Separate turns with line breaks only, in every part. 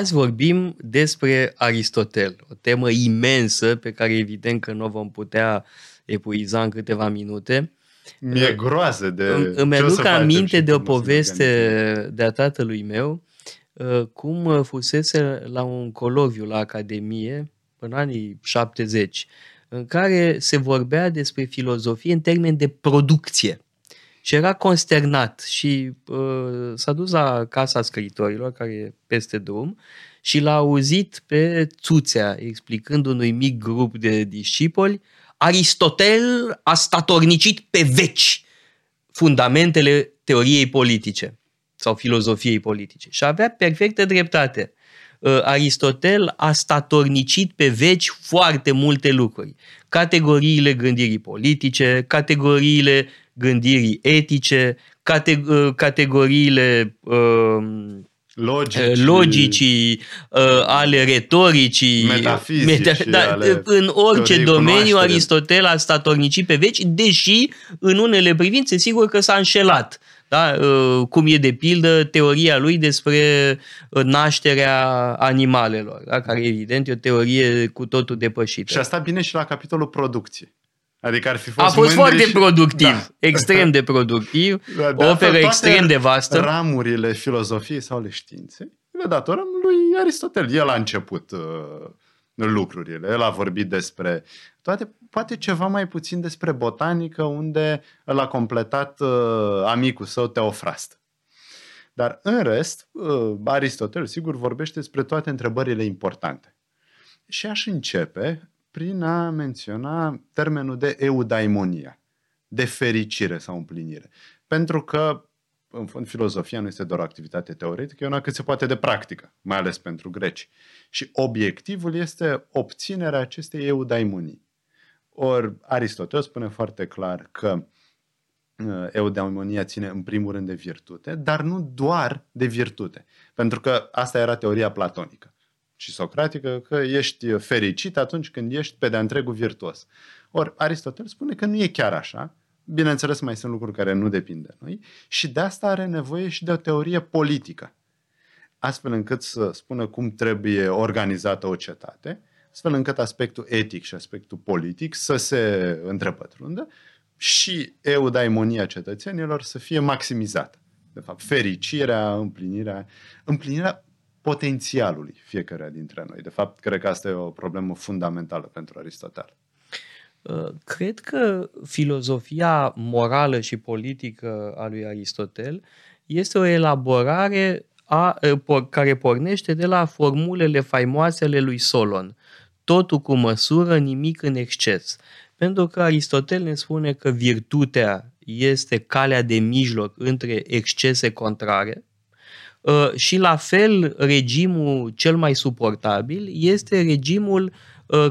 Azi vorbim despre Aristotel, o temă imensă pe care evident că nu o vom putea epuiza în câteva minute.
Mi-e groază de
Îmi, îmi
ce o
aduc
să facem
aminte
și
de o
cum o să ne
poveste
organizăm.
de a tatălui meu, uh, cum fusese la un coloviu la Academie, în anii 70, în care se vorbea despre filozofie în termeni de producție. Și era consternat și uh, s-a dus la casa scriitorilor, care e peste drum, și l-a auzit pe Țuțea explicând unui mic grup de discipoli Aristotel a statornicit pe veci fundamentele teoriei politice sau filozofiei politice. Și avea perfectă dreptate. Uh, Aristotel a statornicit pe veci foarte multe lucruri. Categoriile gândirii politice, categoriile gândirii etice, cate- uh, categoriile uh,
Logici,
logicii, uh, ale retoricii,
Metafizici,
da,
ale
în orice
teoriei
domeniu
cunoașterii.
Aristotel a statornicit pe veci, deși în unele privințe sigur că s-a înșelat. Da? Uh, Cum e de pildă teoria lui despre uh, nașterea animalelor, da? care evident e o teorie cu totul depășită.
Și asta bine și la capitolul producție. Adică ar fi fost
A fost
mândri
foarte
și...
productiv,
Da.
extrem de productiv,
Da,
o
de altfel,
operă
toate
extrem de vastă.
ramurile filozofiei sau ale științei le datorăm lui Aristotel. El a început uh, lucrurile. El a vorbit despre toate, poate ceva mai puțin despre botanică, unde el a completat uh, amicul său Teofrast. Dar în rest, uh, Aristotel, sigur, vorbește despre toate întrebările importante. Și aș începe prin a menționa termenul de eudaimonia, de fericire sau împlinire. Pentru că, în fond, filozofia nu este doar o activitate teoretică, e una cât se poate de practică, mai ales pentru greci. Și obiectivul este obținerea acestei eudaimonii. Ori Aristotel spune foarte clar că uh, eudaimonia ține în primul rând de virtute, dar nu doar de virtute. Pentru că asta era teoria platonică și socratică, că ești fericit atunci când ești pe de-a întregul virtuos. Ori Aristotel spune că nu e chiar așa, bineînțeles mai sunt lucruri care nu depind de noi și de asta are nevoie și de o teorie politică, astfel încât să spună cum trebuie organizată o cetate, astfel încât aspectul etic și aspectul politic să se întrepătrundă și eudaimonia cetățenilor să fie maximizată. De fapt, fericirea, împlinirea, împlinirea potențialului fiecare dintre noi. De fapt, cred că asta e o problemă fundamentală pentru Aristotel.
Uh, Cred că filozofia morală și politică a lui Aristotel este o elaborare a, uh, por- care pornește de la formulele faimoase ale lui Solon. Totul cu măsură, nimic în exces. Pentru că Aristotel ne spune că virtutea este calea de mijloc între excese contrare, Uh, și la fel regimul cel mai suportabil este regimul uh,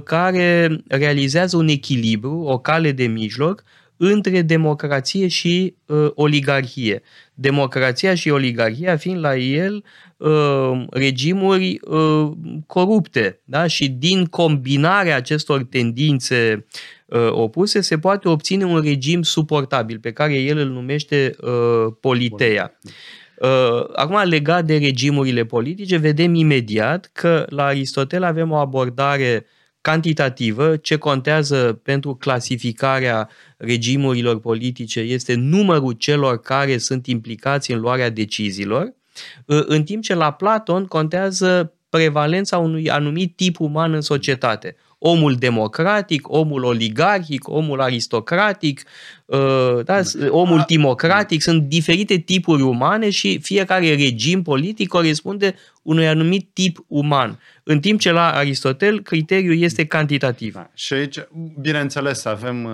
care realizează un echilibru, o cale de mijloc între democrație și uh, oligarhie. Democrația și oligarhia fiind la el uh, regimuri uh, corupte. Da? Și din combinarea acestor tendințe uh, opuse se poate obține un regim suportabil pe care el îl numește uh, politeia. Uh, Acum, legat de regimurile politice, vedem imediat că la Aristotel avem o abordare cantitativă. Ce contează pentru clasificarea regimurilor politice este numărul celor care sunt implicați în luarea deciziilor, uh, în timp ce la Platon contează prevalența unui anumit tip uman în societate. Omul democratic, omul oligarhic, omul aristocratic, uh, da, omul timocratic, sunt diferite tipuri umane și fiecare regim politic corespunde unui anumit tip uman. În timp ce la Aristotel criteriul este cantitativ.
Da. Și aici, bineînțeles, avem uh,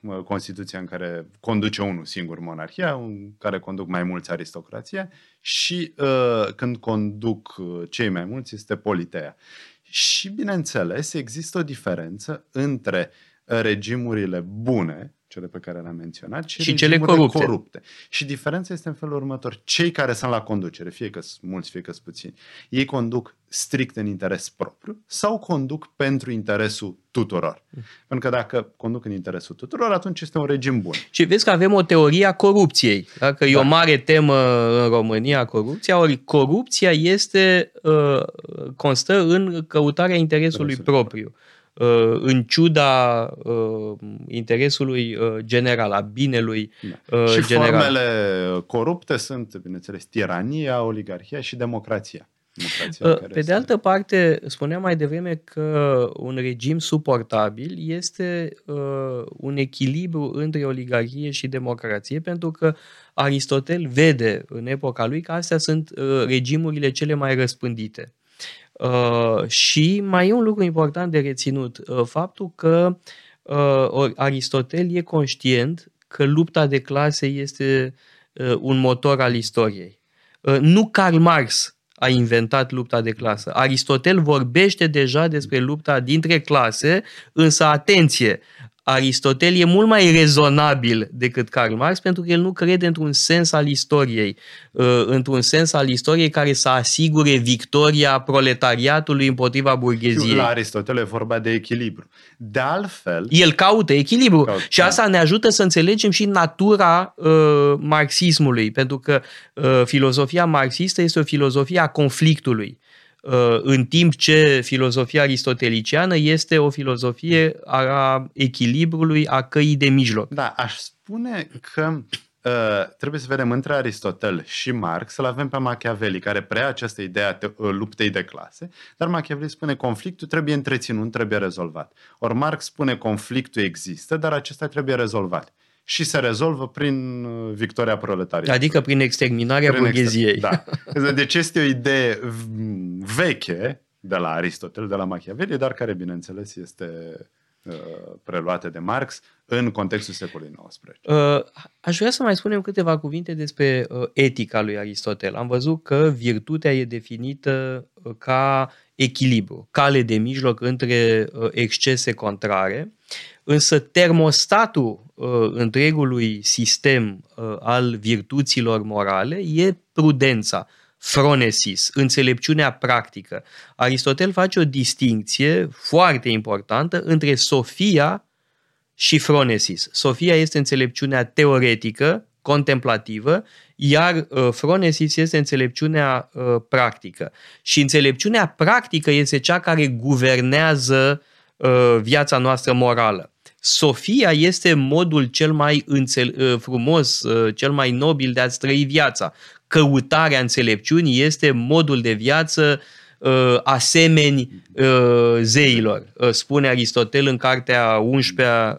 uh, Constituția în care conduce unul singur monarhia, în care conduc mai mulți aristocrația și uh, când conduc uh, cei mai mulți este politeia. Și, bineînțeles, există o diferență între regimurile bune, cele pe care le-am menționat,
și, și cele corupte. corupte.
Și diferența este în felul următor. Cei care sunt la conducere, fie că sunt mulți, fie că sunt puțini, ei conduc strict în interes propriu sau conduc pentru interesul tuturor. Mm. Pentru că dacă conduc în interesul tuturor, atunci este un regim bun.
Și vezi că avem o teorie a corupției. Dacă da. e o da. mare temă în România, corupția, ori corupția este, uh, constă în căutarea interesului Interesul propriu. Uh, în ciuda uh, interesului uh, general, a binelui da.
și
general.
formele corupte sunt, bineînțeles, tirania, oligarhia și democrația.
democrația Pe de altă parte, spuneam mai devreme că un regim suportabil este uh, un echilibru între oligarhie și democrație, pentru că Aristotel vede în epoca lui că astea sunt uh, regimurile cele mai răspândite. Uh, și mai e un lucru important de reținut, uh, faptul că uh, Aristotel e conștient că lupta de clase este uh, un motor al istoriei. Uh, nu Karl Marx a inventat lupta de clasă. Aristotel vorbește deja despre lupta dintre clase, însă atenție, Aristotel e mult mai rezonabil decât Karl Marx pentru că el nu crede într-un sens al istoriei, uh, într-un sens al istoriei care să asigure victoria proletariatului împotriva burgheziei.
La Aristotel e vorba de echilibru. De altfel...
El caută echilibru caută, și asta ne ajută să înțelegem și natura uh, marxismului, pentru că uh, filozofia marxistă este o filozofie a conflictului. Uh, în timp ce filozofia aristoteliciană este o filozofie a echilibrului, a căii de mijloc.
Da, aș spune că uh, trebuie să vedem între Aristotel și Marx, să-l avem pe Machiavelli, care preia această idee a te- uh, luptei de clase, dar Machiavelli spune conflictul trebuie întreținut, trebuie rezolvat. Ori Marx spune conflictul există, dar acesta trebuie rezolvat și se rezolvă prin uh, victoria proletariatului.
Adică prin exterminarea prin burgheziei.
Exter- da. Deci este o idee veche de la Aristotel, de la Machiavelli, dar care, bineînțeles, este uh, preluată de Marx în contextul secolului XIX. Uh,
aș vrea să mai spunem câteva cuvinte despre etica lui Aristotel. Am văzut că virtutea e definită ca echilibru, cale de mijloc între excese contrare, însă termostatul uh, întregului sistem uh, al virtuților morale e prudența, phronesis, înțelepciunea practică. Aristotel face o distinție foarte importantă între Sofia și phronesis. Sofia este înțelepciunea teoretică, contemplativă, iar uh, phronesis este înțelepciunea uh, practică. Și înțelepciunea practică este cea care guvernează uh, viața noastră morală. Sofia este modul cel mai înțel- uh, frumos, uh, cel mai nobil de a-ți trăi viața. Căutarea înțelepciunii este modul de viață uh, asemeni zeilor, spune Aristotel în cartea 11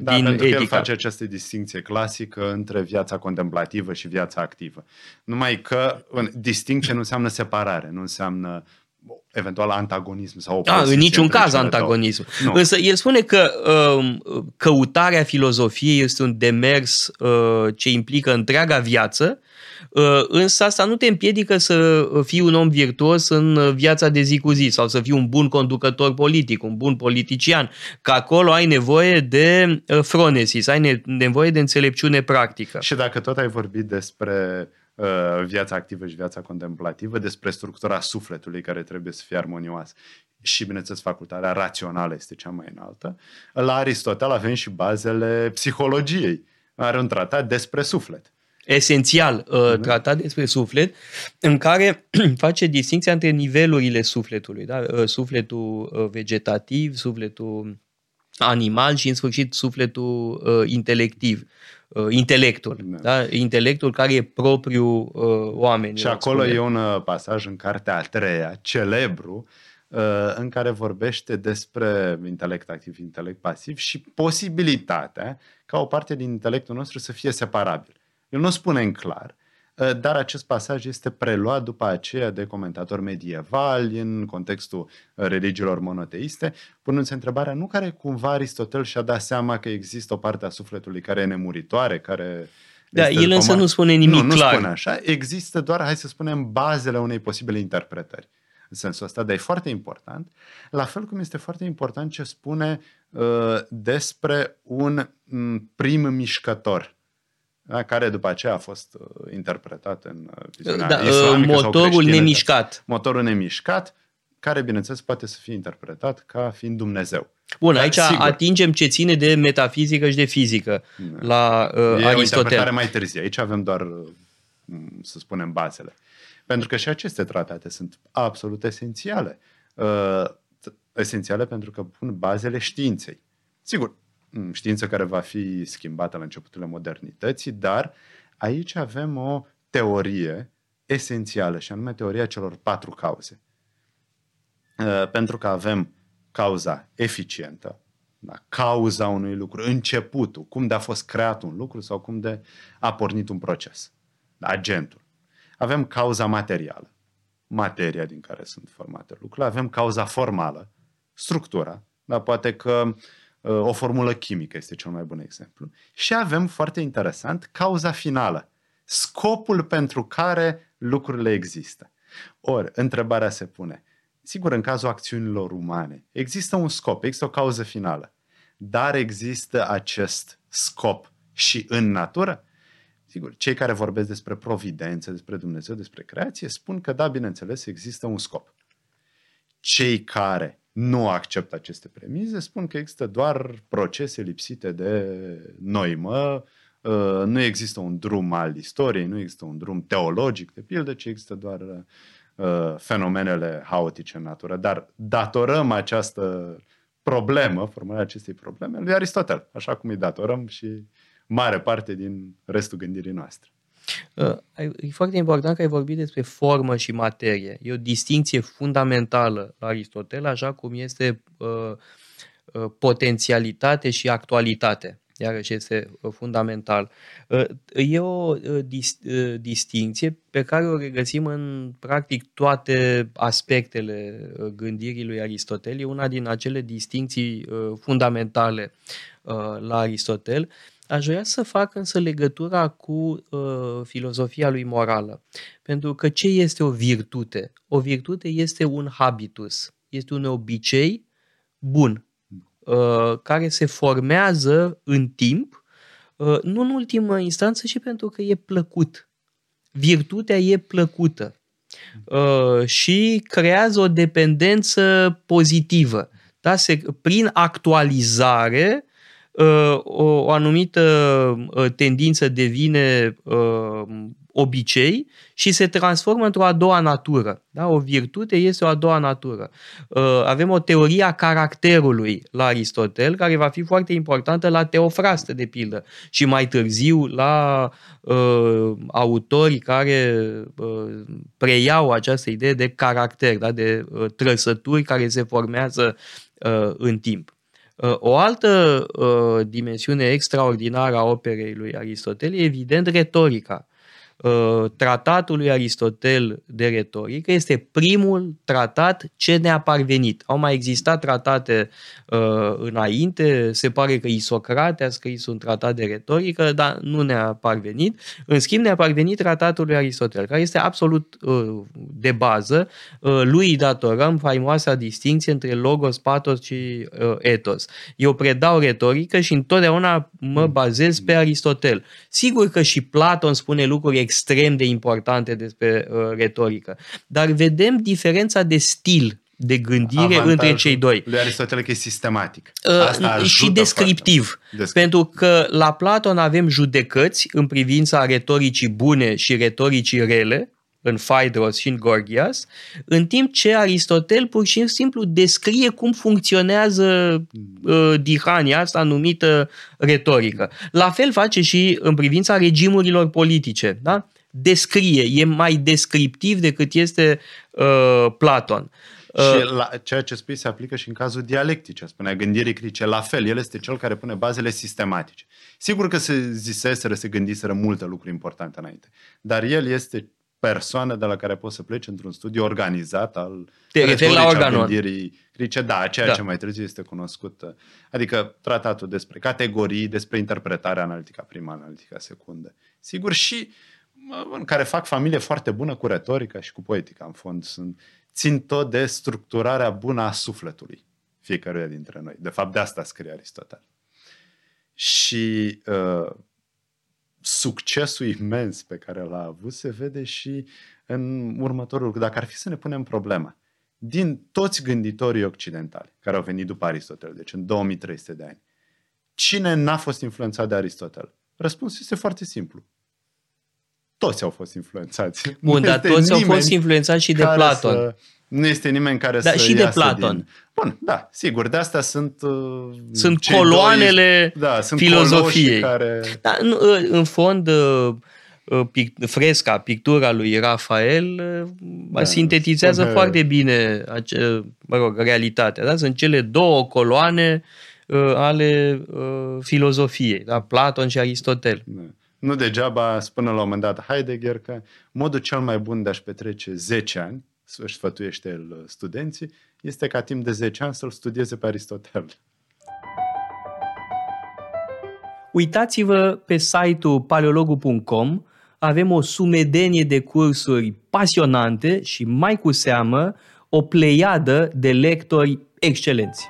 da, din
pentru
Etica.
Că el face această distinție clasică între viața contemplativă și viața activă. Numai că distinție nu înseamnă separare, nu înseamnă eventual antagonism sau opoziție.
Ah, în niciun caz antagonism. Nu. Însă el spune că uh, căutarea filozofiei este un demers uh, ce implică întreaga viață, uh, însă asta nu te împiedică să fii un om virtuos în viața de zi cu zi sau să fii un bun conducător politic, un bun politician, că acolo ai nevoie de uh, fronesis, ai nevoie de înțelepciune practică.
Și dacă tot ai vorbit despre Uh, viața activă și viața contemplativă, despre structura sufletului care trebuie să fie armonioasă. Și, bineînțeles, facultatea rațională este cea mai înaltă. La Aristotel avem și bazele psihologiei. Are un tratat despre suflet.
Esențial, uh, tratat despre suflet, în care face distinția între nivelurile sufletului. Da? Uh, sufletul vegetativ, sufletul animal și, în sfârșit, sufletul intelectiv uh, intelectul. Da. Da? Intelectul care e propriu uh, oamenilor.
Și acolo spune. e un uh, pasaj în cartea a treia, celebru, uh, în care vorbește despre intelect activ, intelect pasiv și posibilitatea ca o parte din intelectul nostru să fie separabil. El nu spune în clar, Eh, dar acest pasaj este preluat după aceea de comentatori medievali în contextul eh, religiilor monoteiste, punându-se întrebarea nu care cumva Aristotel și-a dat seama că există o parte a sufletului care e nemuritoare, care
da, el însă nu spune nimic
nu,
clar.
Nu spune așa. Există doar, hai să spunem, bazele unei posibile interpretări. în sensul ăsta, dar e foarte important. La fel cum este foarte important ce spune uh, despre un um, prim mișcător da, care după aceea a fost uh, interpretat în uh, viziunea da, islamică
Motorul nemișcat.
Motorul nemișcat, care, bineînțeles, poate să fie interpretat ca fiind Dumnezeu.
Bun, Dar, aici sigur, atingem ce ține de metafizică și de fizică da. la uh, e Aristotel. E o interpretare
mai târzie. Aici avem doar, uh, să spunem, bazele. Pentru că și aceste tratate sunt absolut esențiale. Uh, esențiale pentru că pun bazele științei. Sigur, mm, știință care va fi schimbată la începutul modernității, dar aici avem o teorie esențială și anume teoria celor patru cauze. Uh, pentru că avem cauza eficientă, da? cauza unui lucru, începutul, cum de a fost creat un lucru sau cum de a pornit un proces, da? agentul. Avem cauza materială, materia din care sunt formate lucrurile, avem cauza formală, structura, da? poate că uh, o formulă chimică este cel mai bun exemplu, și avem, foarte interesant, cauza finală, scopul pentru care lucrurile există. Ori, întrebarea se pune, Sigur, în cazul acțiunilor umane, există un scop, există o cauză finală, dar există acest scop și în natură? Sigur, cei care vorbesc despre providență, despre Dumnezeu, despre creație, spun că da, bineînțeles, există un scop. Cei care nu acceptă aceste premize spun că există doar procese lipsite de noimă, uh, nu există un drum al istoriei, nu există un drum teologic, de pildă, ci există doar Uh, fenomenele haotice în natură. Dar datorăm această problemă, formularea acestei probleme, lui Aristotel, așa cum îi datorăm și mare parte din restul gândirii noastre.
Uh, e foarte important că ai vorbit despre formă și materie. E o distinție fundamentală la Aristotel, așa cum este uh, uh, potențialitate și actualitate iarăși este uh, fundamental. Uh, e o uh, dis- distinție pe care o regăsim în practic toate aspectele gândirii lui Aristotel. E una din acele distinții fundamentale la Aristotel. Aș vrea să fac însă legătura cu uh, filozofia lui morală. Pentru că ce este o virtute? O virtute este un habitus, este un obicei bun, Uh, care se formează în timp, uh, nu în ultimă instanță și pentru că e plăcut. Virtutea e plăcută uh, și creează o dependență pozitivă. Da? Se, prin actualizare, o, o anumită tendință devine obicei și se transformă într-o a doua natură. Da? O virtute este o a doua natură. Uh, avem o teorie a caracterului la Aristotel, care va fi foarte importantă la Teofrastă, de pildă, și mai târziu la uh, autorii care uh, preiau această idee de caracter, da? de uh, trăsături care se formează uh, în timp. Uh, o altă uh, dimensiune extraordinară a operei lui Aristotel e evident retorica. Uh, tratatul lui Aristotel de retorică este primul tratat ce ne-a parvenit. Au mai existat tratate uh, înainte, se pare că Isocrate a scris un tratat de retorică, dar nu ne-a parvenit. În schimb, ne-a parvenit tratatul lui Aristotel, care este absolut uh, de bază. Uh, lui datorăm faimoasa distinție între logos, patos și uh, etos. Eu predau retorică și întotdeauna mă bazez pe Aristotel. Sigur că și Platon spune lucruri extrem de importante despre uh, retorică. Dar vedem diferența de stil de gândire Avantajul între cei doi.
Lui Aristotel că e sistematic.
Uh, Asta și descriptiv. descriptiv. Pentru că la Platon avem judecăți în privința retoricii bune și retoricii rele, în Phaedros și în Gorgias, în timp ce Aristotel pur și simplu descrie cum funcționează uh, dihania asta numită retorică. La fel face și în privința regimurilor politice. Da? descrie, e mai descriptiv decât este uh, Platon.
Uh, și la, ceea ce spui se aplică și în cazul dialectice, spunea gândirii critice. La fel, el este cel care pune bazele sistematice. Sigur că se ziseseră, se gândiseră multe lucruri importante înainte, dar el este persoană de la care poți să pleci într-un studiu organizat al
Te referi la organul.
gândirii critice. Da, ceea da. ce mai târziu este cunoscut. Adică tratatul despre categorii, despre interpretarea analitică prima, analitica secundă. Sigur, și uh, în care fac familie foarte bună cu retorica și cu poetica, în fond. Sunt țin tot de structurarea bună a sufletului fiecăruia dintre noi. De fapt, de asta scrie Aristotel. Și uh, succesul imens pe care l-a avut se vede și în următorul lucru. Dacă ar fi să ne punem problema, din toți gânditorii occidentali care au venit după Aristotel, deci în 2300 de ani, cine n-a fost influențat de Aristotel? Răspunsul este foarte simplu. Toți au fost influențați.
Bun, dar toți au fost influențați și de Platon. Să,
nu este nimeni care
da,
să
și de Platon. Din...
Bun, da, sigur, de asta sunt uh,
Sunt coloanele
doi, da, sunt
filozofiei.
Care...
Da, în, uh, în fond, uh, uh, fresca, pictura lui Rafael da, sintetizează spune... foarte bine ace, mă rog, realitatea. Da? Sunt cele două coloane uh, ale uh, filozofiei, da? Platon și Aristotel. Da.
Nu degeaba spune la un moment dat Heidegger că modul cel mai bun de a-și petrece 10 ani, își sfătuiește el studenții, este ca timp de 10 ani să-l studieze pe Aristotel.
Uitați-vă pe site-ul paleologu.com, avem o sumedenie de cursuri pasionante și mai cu seamă o pleiadă de lectori excelenți.